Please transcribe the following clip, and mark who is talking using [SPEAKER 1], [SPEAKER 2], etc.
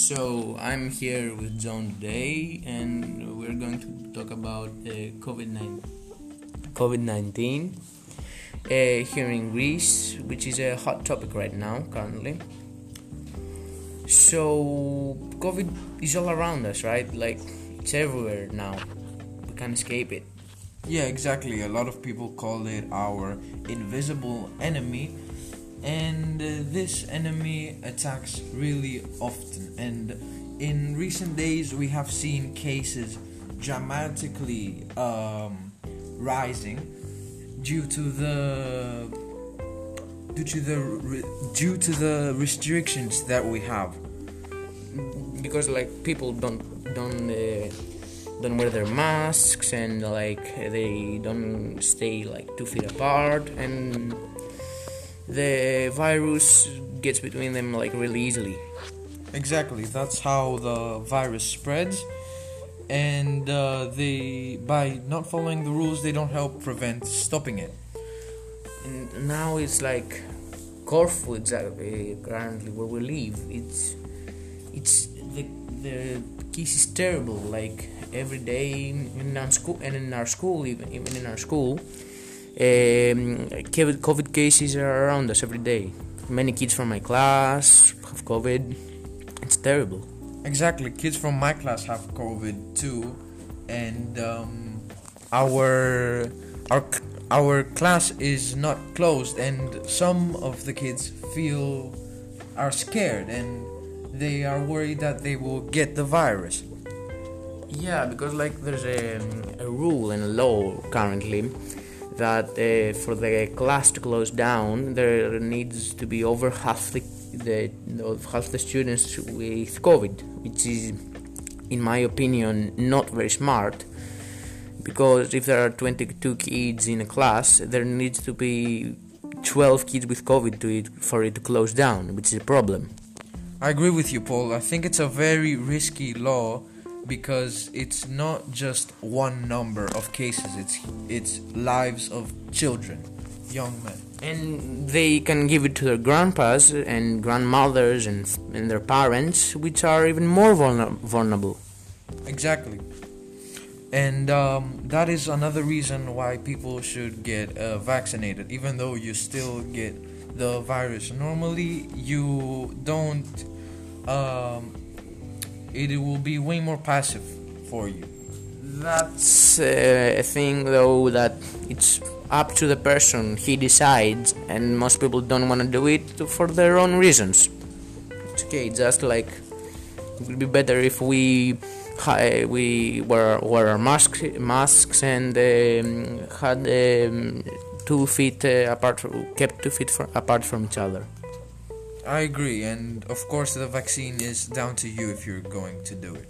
[SPEAKER 1] So I'm here with John today, and we're going to talk about uh, COVID COVID nineteen uh, here in Greece, which is a hot topic right now currently. So COVID is all around us, right? Like it's everywhere now. We can't escape it.
[SPEAKER 2] Yeah, exactly. A lot of people call it our invisible enemy, and uh, this enemy attacks really often. And in recent days, we have seen cases dramatically um, rising due to the due to the re- due to the restrictions that we have.
[SPEAKER 1] because like people don't don't uh, don't wear their masks and like they don't stay like two feet apart and the virus gets between them like really easily
[SPEAKER 2] Exactly. That's how the virus spreads, and uh, they by not following the rules, they don't help prevent stopping it.
[SPEAKER 1] and now it's like Corfu exactly currently where we live it's it's the the case is terrible like every day in our school and in our school even even in our school COVID COVID cases are around us every day many kids from my class have COVID it's terrible
[SPEAKER 2] Exactly. Kids from my class have COVID too, and um, our our our class is not closed, and some of the kids feel are scared and they are worried that they will get the virus.
[SPEAKER 1] Yeah, because like there's a, a rule and a law currently that uh, for the class to close down, there needs to be over half the, the half the students with COVID, which is, in my opinion, not very smart. Because if there are 22 kids in a class, there needs to be 12 kids with COVID to it for it to close down, which is a problem.
[SPEAKER 2] I agree with you, Paul. I think it's a very risky law because it's not just one number of cases. It's it's lives of children, young men.
[SPEAKER 1] and they can give it to their grandpas and grandmothers and, and their parents which are even more vulner- vulnerable
[SPEAKER 2] Exactly. And um, that is another reason why people should get uh, vaccinated, even though you still get the virus. Normally, you don't. Um, it will be way more passive for you.
[SPEAKER 1] that's uh, a thing though that it's up to the person. He decides and most people don't want to do it for their own reasons. It's okay just like it would be better if we hi- we wear our masks masks and um, had um, two feet uh, apart kept two feet fro- apart from each other
[SPEAKER 2] I agree, and of course, the vaccine is down to you if you're going to do it.